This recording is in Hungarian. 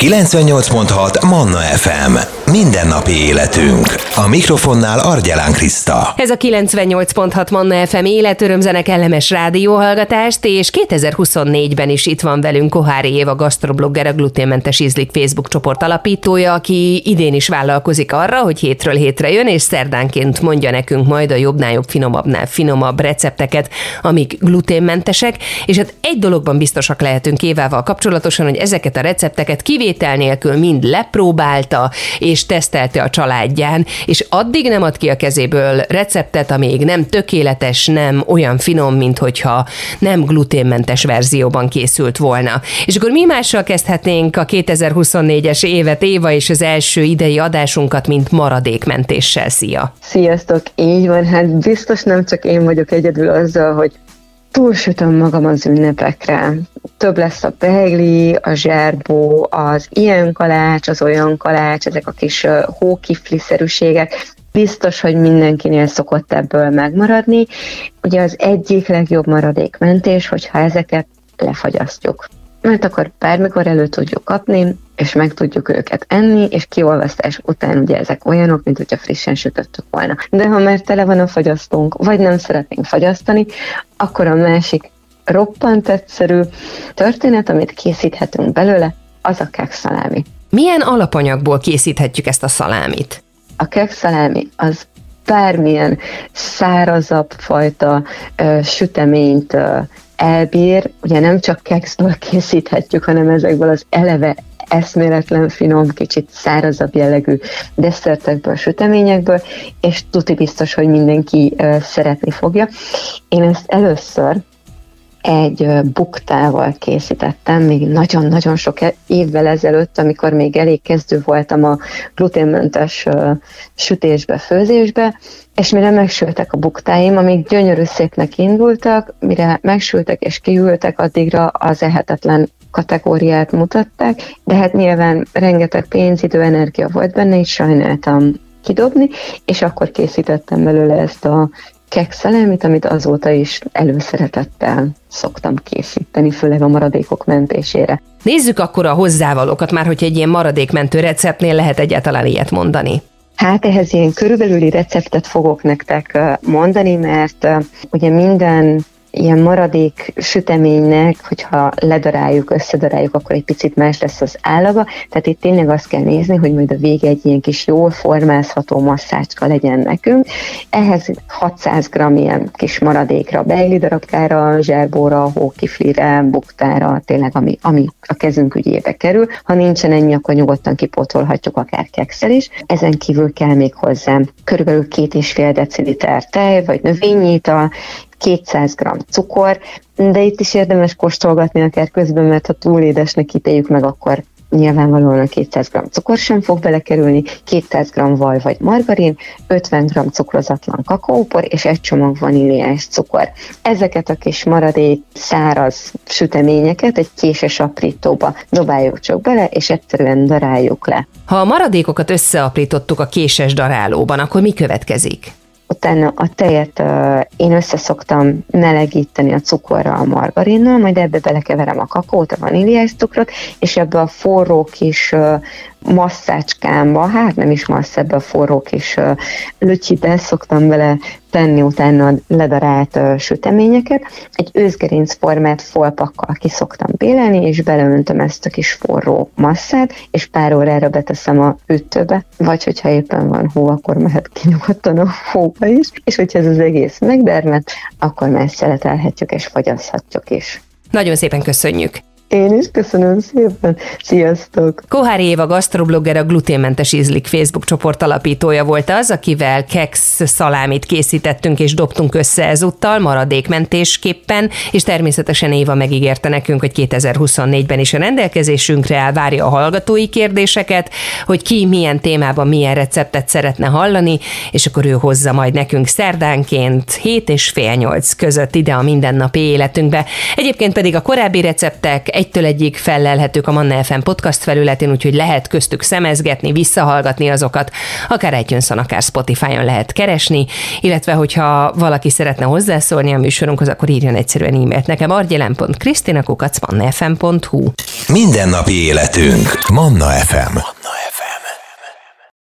98.6 Manna FM. Mindennapi életünk. A mikrofonnál Argyelán Kriszta. Ez a 98.6 Manna FM életörömzenek kellemes rádióhallgatást, és 2024-ben is itt van velünk Kohári Éva gastroblogger, a gluténmentes ízlik Facebook csoport alapítója, aki idén is vállalkozik arra, hogy hétről hétre jön, és szerdánként mondja nekünk majd a jobbnál jobb, finomabbnál finomabb recepteket, amik gluténmentesek, és hát egy dologban biztosak lehetünk Évával kapcsolatosan, hogy ezeket a recepteket kivétel nélkül mind lepróbálta, és tesztelte a családján, és addig nem ad ki a kezéből receptet, amíg nem tökéletes, nem olyan finom, mint hogyha nem gluténmentes verzióban készült volna. És akkor mi mással kezdhetnénk a 2024-es évet, Éva, és az első idei adásunkat, mint maradékmentéssel. Szia! Sziasztok! Így van, hát biztos nem csak én vagyok egyedül azzal, hogy túlsütöm magam az ünnepekre. Több lesz a beigli, a zserbó, az ilyen kalács, az olyan kalács, ezek a kis hókifliszerűségek. Biztos, hogy mindenkinél szokott ebből megmaradni. Ugye az egyik legjobb maradékmentés, hogyha ezeket lefagyasztjuk mert akkor bármikor elő tudjuk kapni, és meg tudjuk őket enni, és kiolvasztás után ugye ezek olyanok, mint hogyha frissen sütöttük volna. De ha már tele van a fagyasztónk, vagy nem szeretnénk fagyasztani, akkor a másik roppant egyszerű történet, amit készíthetünk belőle, az a kekszalámi. Milyen alapanyagból készíthetjük ezt a szalámit? A kekszalámi az bármilyen szárazabb fajta ö, süteményt ö, elbír, ugye nem csak kekszből készíthetjük, hanem ezekből az eleve eszméletlen finom, kicsit szárazabb jellegű desszertekből, süteményekből, és tuti biztos, hogy mindenki szeretni fogja. Én ezt először egy buktával készítettem, még nagyon-nagyon sok e- évvel ezelőtt, amikor még elég kezdő voltam a gluténmentes sütésbe, főzésbe, és mire megsültek a buktáim, amik gyönyörű szépnek indultak, mire megsültek és kiültek, addigra az ehetetlen kategóriát mutatták, de hát nyilván rengeteg pénz, idő, energia volt benne, és sajnáltam kidobni, és akkor készítettem belőle ezt a kekszelemit, amit azóta is előszeretettel szoktam készíteni, főleg a maradékok mentésére. Nézzük akkor a hozzávalókat, már hogyha egy ilyen maradékmentő receptnél lehet egyáltalán ilyet mondani. Hát ehhez ilyen körülbelüli receptet fogok nektek mondani, mert ugye minden ilyen maradék süteménynek, hogyha ledaráljuk, összedaráljuk, akkor egy picit más lesz az állaga. Tehát itt tényleg azt kell nézni, hogy majd a vége egy ilyen kis jól formázható masszácska legyen nekünk. Ehhez 600 g ilyen kis maradékra, bejli darabkára, zserbóra, hókiflire, buktára, tényleg ami, ami a kezünk ügyébe kerül. Ha nincsen ennyi, akkor nyugodtan kipótolhatjuk akár kekszel is. Ezen kívül kell még hozzá körülbelül két és fél deciliter tej, vagy növényítal, 200 g cukor, de itt is érdemes kóstolgatni akár közben, mert ha túl édesnek ítéljük meg, akkor nyilvánvalóan a 200 g cukor sem fog belekerülni, 200 g vaj vagy margarin, 50 g cukrozatlan kakaópor és egy csomag vaníliás cukor. Ezeket a kis maradék száraz süteményeket egy késes aprítóba dobáljuk csak bele, és egyszerűen daráljuk le. Ha a maradékokat összeaprítottuk a késes darálóban, akkor mi következik? Utána a tejet én összeszoktam melegíteni a cukorral, a margarinnal, majd ebbe belekeverem a kakót, a vaníliás cukrot, és ebbe a forró kis masszácskámba, hát nem is massz, ebbe a forró kis uh, lücsibe szoktam bele tenni utána a ledarált süteményeket. Egy őzgerinc formát folpakkal ki szoktam bélelni, és beleöntöm ezt a kis forró masszát, és pár órára beteszem a hűtőbe, vagy hogyha éppen van hó, akkor mehet ki nyugodtan a hóba is, és hogyha ez az egész megdermet, akkor már szeletelhetjük és fagyaszthatjuk is. Nagyon szépen köszönjük! Én is köszönöm szépen. Sziasztok! Kohári Éva gasztroblogger, a gluténmentes ízlik Facebook csoport alapítója volt az, akivel keks szalámit készítettünk és dobtunk össze ezúttal maradékmentésképpen, és természetesen Éva megígérte nekünk, hogy 2024-ben is a rendelkezésünkre áll, várja a hallgatói kérdéseket, hogy ki milyen témában milyen receptet szeretne hallani, és akkor ő hozza majd nekünk szerdánként 7 és fél 8 között ide a mindennapi életünkbe. Egyébként pedig a korábbi receptek egytől egyig fellelhetők a Manna FM podcast felületén, úgyhogy lehet köztük szemezgetni, visszahallgatni azokat, akár iTunes-on, akár Spotify-on lehet keresni, illetve hogyha valaki szeretne hozzászólni a műsorunkhoz, akkor írjon egyszerűen e-mailt nekem argyelen.krisztinakukacmannafm.hu Mindennapi életünk. Manna FM.